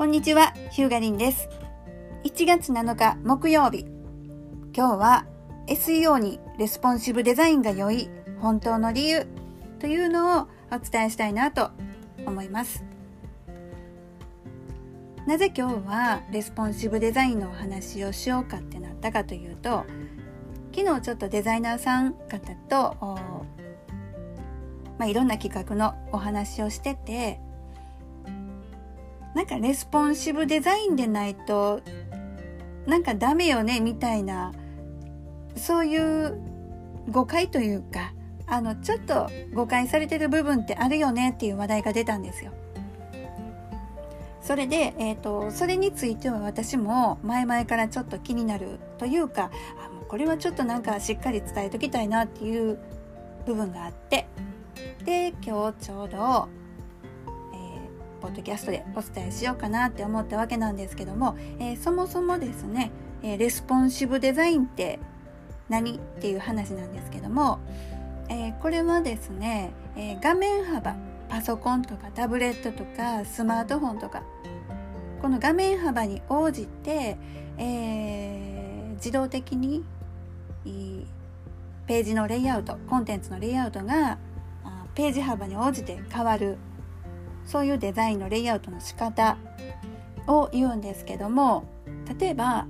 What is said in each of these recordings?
こんにちは、ヒューガリンです。1月7日木曜日。今日は SEO にレスポンシブデザインが良い本当の理由というのをお伝えしたいなと思います。なぜ今日はレスポンシブデザインのお話をしようかってなったかというと、昨日ちょっとデザイナーさん方と、まあ、いろんな企画のお話をしてて、なんかレスポンシブデザインでないとなんかダメよねみたいなそういう誤解というかあのちょっと誤解されてる部分ってあるよねっていう話題が出たんですよ。それで、えーと、それについては私も前々からちょっと気になるというかあもうこれはちょっとなんかしっかり伝えときたいなっていう部分があってで今日ちょうどポッドキャストでお伝えしようかなって思ったわけなんですけども、えー、そもそもですね、え、レスポンシブデザインって何っていう話なんですけども、え、これはですね、え画面幅パソコンとかタブレットとかスマートフォンとかこの画面幅に応じて、え自動的にページのレイアウトコンテンツのレイアウトがページ幅に応じて変わるそういうデザインのレイアウトの仕方を言うんですけども例えば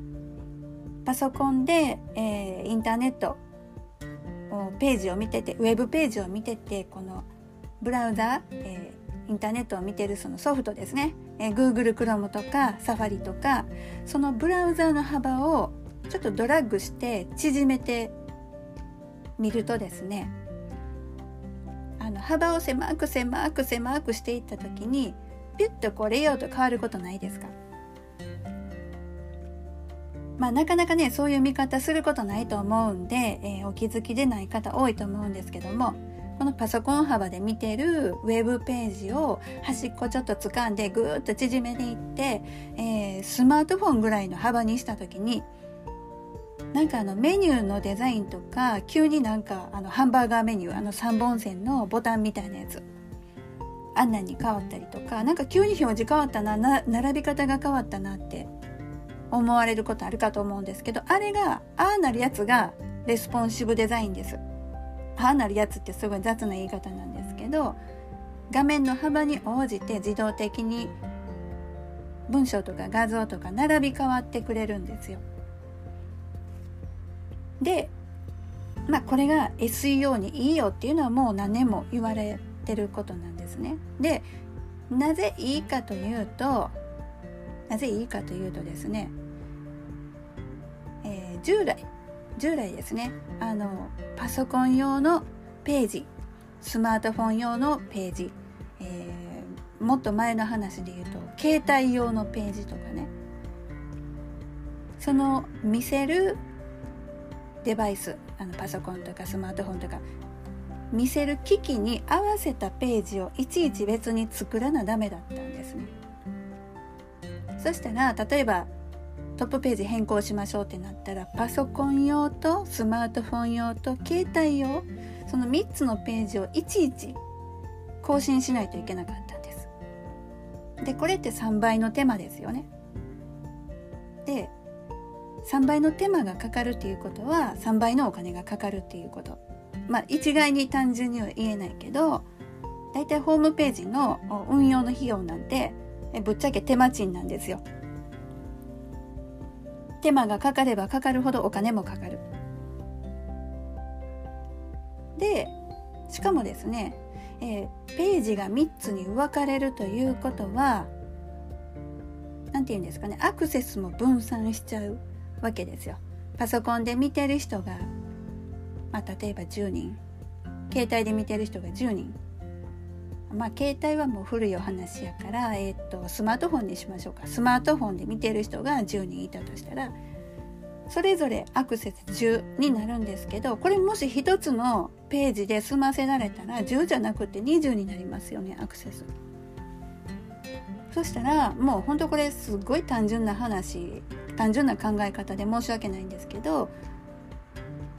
パソコンで、えー、インターネットページを見ててウェブページを見ててこのブラウザ、えー、インターネットを見てるそのソフトですね、えー、Google Chrome とか Safari とかそのブラウザの幅をちょっとドラッグして縮めてみるとですねの幅を狭く狭く狭くしていった時にピュッとこうレイアウト変わることないですか？まあなかなかねそういう見方することないと思うんで、えー、お気づきでない方多いと思うんですけどもこのパソコン幅で見てるウェブページを端っこちょっと掴んでぐーっと縮めていって、えー、スマートフォンぐらいの幅にした時になんかあのメニューのデザインとか急になんかあのハンバーガーメニューあの3本線のボタンみたいなやつ。あんなに変わったりとかなんか急に表示変わったな並び方が変わったなって思われることあるかと思うんですけどあれがああなるやつがレスポンシブデザインです。ああなるやつってすごい雑な言い方なんですけど画面の幅に応じて自動的に文章とか画像とか並び変わってくれるんですよ。でまあこれが SEO にいいよっていうのはもう何年も言われてることなんですね。でなぜいいかというとなぜいいかというとですね、えー、従来従来ですねあのパソコン用のページスマートフォン用のページ、えー、もっと前の話で言うと携帯用のページとかねその見せるデバイスあのパソコンとかスマートフォンとか見せる機器に合わせたページをいちいち別に作らなダメだったんですね。そしたら例えばトップページ変更しましょうってなったらパソコン用とスマートフォン用と携帯用その3つのページをいちいち更新しないといけなかったんです。でこれって3倍の手間ですよね。3倍の手間がかかるっていうことは3倍のお金がかかるっていうこと。まあ一概に単純には言えないけどだいたいホームページの運用の費用なんてぶっちゃけ手間賃なんですよ。手間がかかればかかるほどお金もかかる。でしかもですね、えー、ページが3つに分かれるということは何て言うんですかねアクセスも分散しちゃう。わけですよ。パソコンで見てる人が、まあ、例えば10人携帯で見てる人が10人まあ携帯はもう古いお話やから、えー、っとスマートフォンにしましょうかスマートフォンで見てる人が10人いたとしたらそれぞれアクセス10になるんですけどこれもし1つのページで済ませられたら10じゃなくて20になりますよねアクセス。そしたらもうほんとこれすごい単純な話単純な考え方で申し訳ないんですけど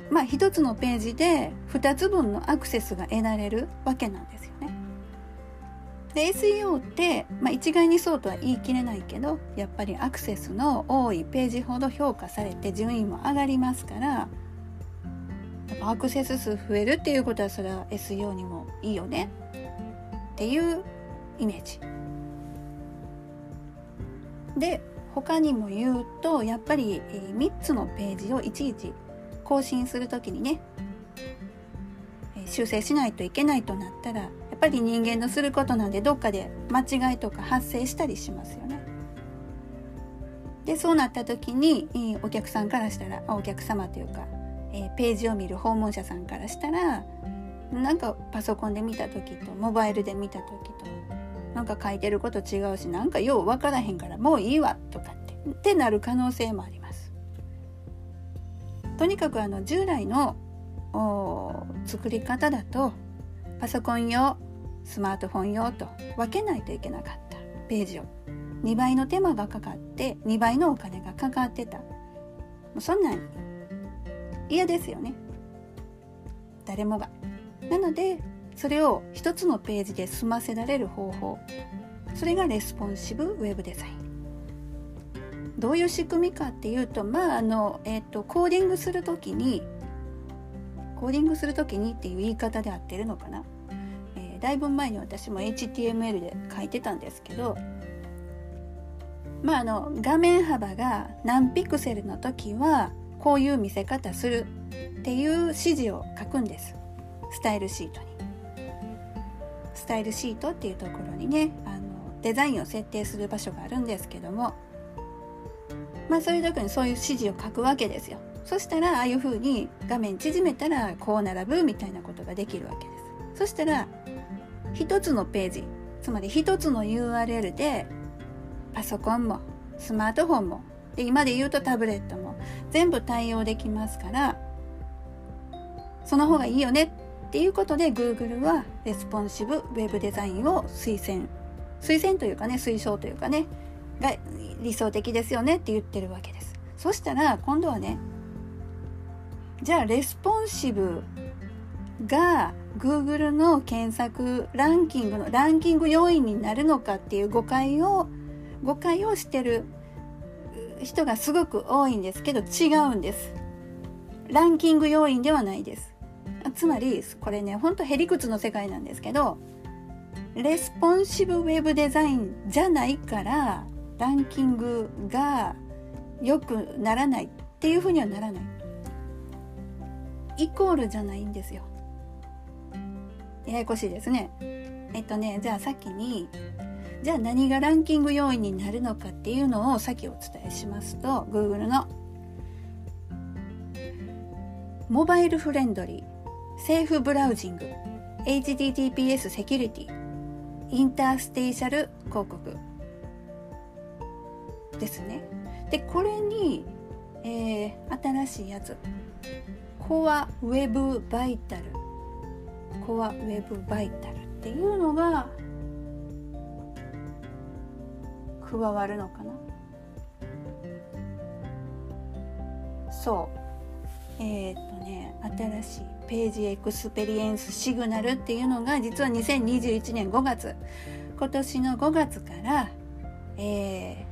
まあ一つのページで2つ分のアクセスが得られるわけなんですよね。で SEO って、まあ、一概にそうとは言い切れないけどやっぱりアクセスの多いページほど評価されて順位も上がりますからアクセス数増えるっていうことはそれは SEO にもいいよねっていうイメージ。で他にも言うとやっぱり3つのページをいちいち更新する時にね修正しないといけないとなったらやっぱり人間のすることなんでどっかで間違いとか発生したりしますよね。でそうなった時にお客さんからしたらお客様というか、ページを見る訪問者さんからしたらなんかパソコンで見た時とモバイルで見た時となんか書いてること違うしなんかよう分からへんからもういいわとかってってなる可能性もあります。とにかくあの従来の作り方だとパソコン用スマートフォン用と分けないといけなかった。ページを。2倍の手間がかかって2倍のお金がかかってた。もうそんなん嫌ですよね。誰もが。なのでそれを一つのページで済ませられる方法。それがレスポンシブウェブデザイン。どういう仕組みかっていうとまああの、えーと、コーディングする時にコーディングする時にっていう言い方で合ってるのかな、えー、だいぶ前に私も HTML で書いてたんですけどまああの画面幅が何ピクセルの時はこういう見せ方するっていう指示を書くんです。スタイルシートに。スタイルシートっていうところにねあのデザインを設定する場所があるんですけども。まあそういう時にそういう指示を書くわけですよ。そしたらああいう風に画面縮めたらこう並ぶみたいなことができるわけです。そしたら一つのページつまり一つの URL でパソコンもスマートフォンもで今で言うとタブレットも全部対応できますからその方がいいよねっていうことで Google はレスポンシブウェブデザインを推薦。推薦というかね推奨というかねが理想的ですよねって言ってるわけです。そしたら今度はねじゃあレスポンシブが Google の検索ランキングのランキング要因になるのかっていう誤解を誤解をしてる人がすごく多いんですけど違うんです。ランキング要因ではないです。つまりこれねほんとへりくつの世界なんですけどレスポンシブウェブデザインじゃないからランキングが良くならないっていうふうにはならない。イコールじゃないんですよ。ややこしいですね。えっとねじゃあ先にじゃあ何がランキング要因になるのかっていうのを先お伝えしますと Google のモバイルフレンドリー。セーフブラウジング。HTTPS セキュリティ。インターステーシャル広告。ですね。でこれに、えー、新しいやつ。コアウェブバイタル。コアウェブバイタルっていうのが加わるのかな。そう。えっ、とね新しい。ページエクスペリエンスシグナルっていうのが実は2021年5月。今年の5月から、え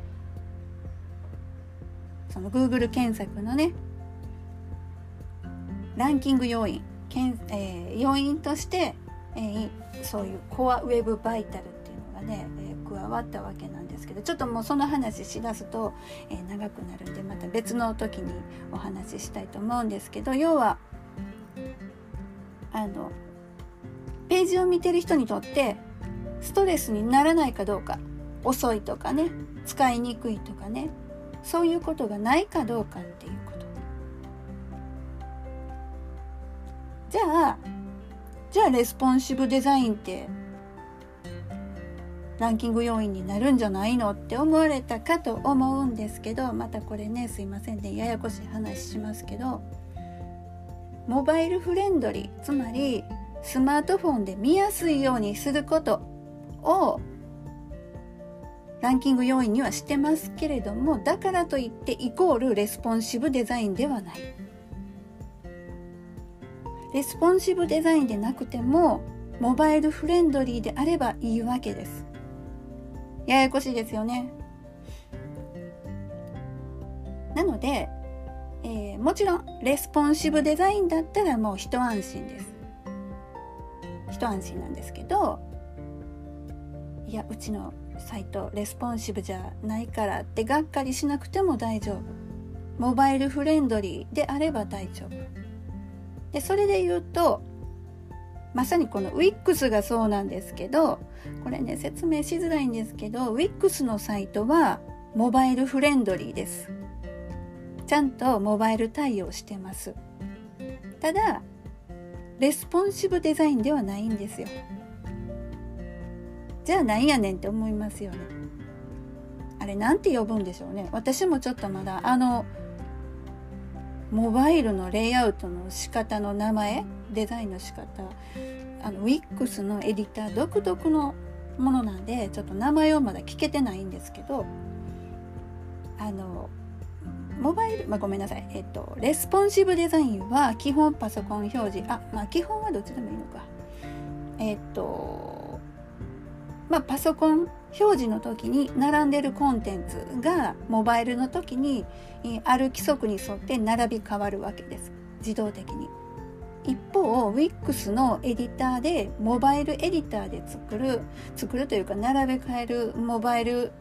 ー、その Google 検索のねランキング要因。けん、えー、要因として、えー、そういうコアウェブバイタルっていうのがね、えー、加わったわけなんですけどちょっともうその話しだすと、えー、長くなるんでまた別の時にお話ししたいと思うんですけど要はあのページを見てる人にとってストレスにならないかどうか遅いとかね使いにくいとかねそういうことがないかどうかっていうこと。じゃあじゃあレスポンシブデザインってランキング要因になるんじゃないのって思われたかと思うんですけどまたこれねすいませんねややこしい話しますけどモバイルフレンドリーつまりスマートフォンで見やすいようにすることをランキング要因にはしてますけれどもだからといってイコールレスポンシブデザインではない。レスポンシブデザインでなくてもモバイルフレンドリーであればいいわけですややこしいですよねなので、えー、もちろんレスポンシブデザインだったらもう一安心です。一安心なんですけどいやうちのサイトレスポンシブじゃないからってがっかりしなくても大丈夫。モバイルフレンドリーであれば大丈夫。でそれで言うとまさにこの WIX がそうなんですけどこれね説明しづらいんですけど WIX のサイトはモバイルフレンドリーです。ちゃんとモバイル対応してます。ただレスポンシブデザインではないんですよ。じゃあなんやねんって思いますよね。あれなんて呼ぶんでしょうね。私もちょっとまだあのモバイルのレイアウトの仕方の名前デザインの仕方あの WIX のエディター独特のものなんでちょっと名前をまだ聞けてないんですけどあのモバイル、まあ、ごめんなさい、えっと、レスポンシブデザインは基本パソコン表示。あまあ基本はどっちでもいいのか。えっとまあパソコン表示の時に並んでるコンテンツがモバイルの時にある規則に沿って並び変わるわけです。自動的に。一方 WIX のエディターでモバイルエディターで作る作るというか並べ替えるモバイル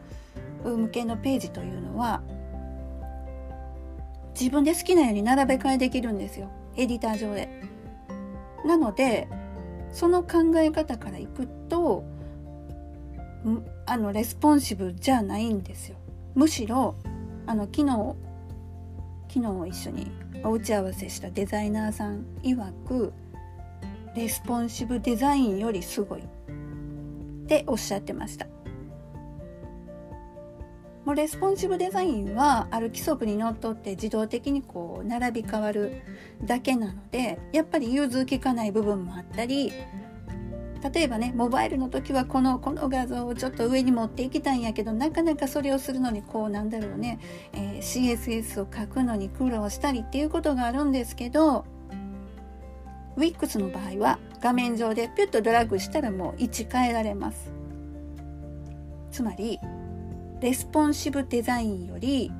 向けのページというのは自分で好きなように並べ替えできるんですよエディター上で。なのでその考え方からいくとあのレスポンシブじゃないんですよ。むしろあの昨日昨日一緒にお打ち合わせしたデザイナーさん曰くレスポンシブデザインよりすごいっておっしゃってました。もうレスポンシブデザインはある規則にのっとって自動的にこう並び替わるだけなのでやっぱり融通きかない部分もあったり例えばねモバイルの時はこのこの画像をちょっと上に持っていきたいんやけどなかなかそれをするのにこうなんだろうね、えー、CSS を書くのに苦労したりっていうことがあるんですけど Wix の場合は画面上でピュッとドラッグしたらもう位置変えられます。つまりレスポンシブデザインより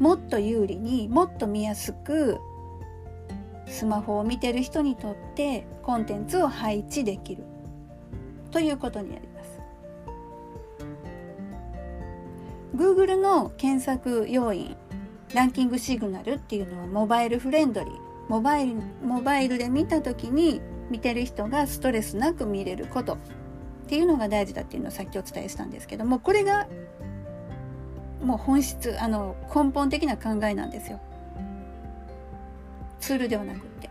もっと有利にもっと見やすくスマホを見てる人にとってコンテンツを配置できるということになります。Google の検索要因ランキングシグナルっていうのはモバイルフレンドリーモバイルモバイルで見た時に見てる人がストレスなく見れることっていうのが大事だっていうのをさっきお伝えしたんですけどもこれがもう本質あの根本的な考えなんですよツールではなくって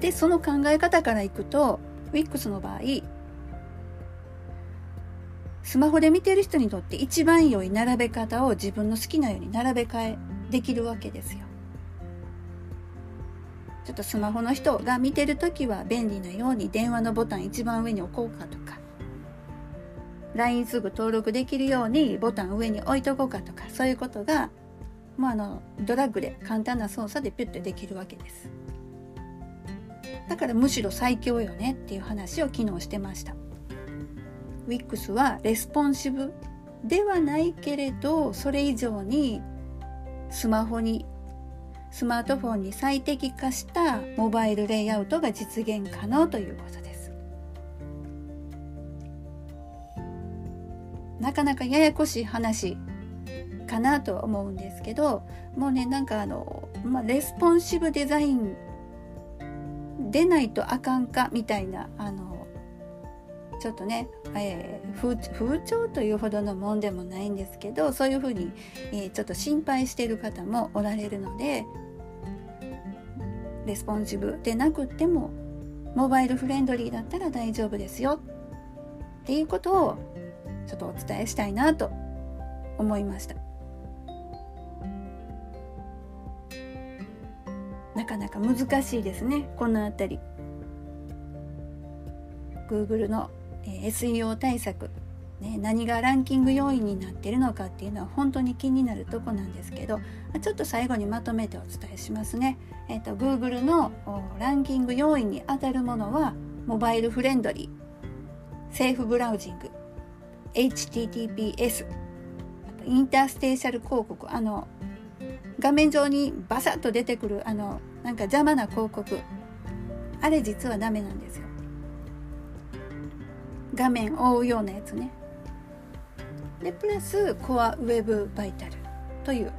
でその考え方からいくと WIX の場合スマホで見てる人にとって一番良い並べ方を自分の好きなように並べ替えできるわけですよ。ちょっとスマホの人が見てる時は便利なように電話のボタン一番上に置こうかとか LINE すぐ登録できるようにボタン上に置いとこうかとかそういうことがもうあのドラッグで簡単な操作でピュッとできるわけです。だからむしろ最強よねっていう話を昨日してました。WIX はレスポンシブではないけれどそれ以上にスマホにスマートフォンに最適化したモバイルレイアウトが実現可能ということです。なかなかややこしい話かなとは思うんですけどもうねなんかあの、まあ、レスポンシブデザインでないとあかんかみたいなあのちょっとね、えー、風風潮というほどのもんでもないんですけどそういうふうに、えー、ちょっと心配している方もおられるのでレスポンシブでなくってもモバイルフレンドリーだったら大丈夫ですよっていうことをちょっとお伝えしたいなと思いました。なかなか難しいですねこの辺り。Google の、SEO 対策、ね、何がランキング要因になってるのかっていうのは本当に気になるとこなんですけどちょっと最後にまとめてお伝えしますね、えーと、Google のランキング要因にあたるものはモバイルフレンドリーセーフブラウジング。HTTPS インターステーシャル広告。あの画面上にバサッと出てくるあのなんか邪魔な広告。あれ実はダメなんですよ。画面を覆うようなやつね。でプラスコアウェブバイタル。という、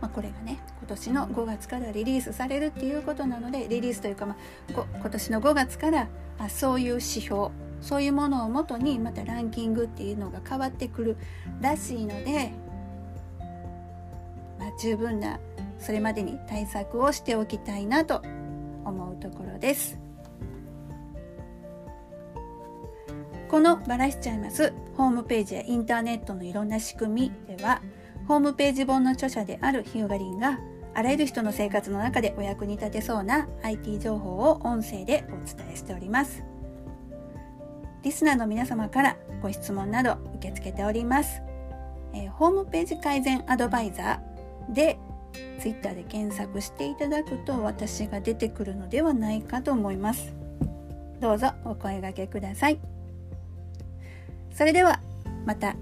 まあ、これがね今年の5月からリリースされるっていうことなのでリリースというか、まあ、今年の5月からあそういう指標そういうものをもとにまたランキングっていうのが変わってくるらしいので、まあ、十分なそれまでに対策をしておきたいなと思うところです。このバラしちゃいますホームページやインターネットのいろんな仕組みではホームページ本の著者であるヒューガリンがあらゆる人の生活の中でお役に立てそうな IT 情報を音声でお伝えしております。リスナーの皆様からご質問など受け付けております。えー、ホームページ改善アドバイザーで Twitter で検索していただくと私が出てくるのではないかと思います。どうぞお声掛けください。それではまた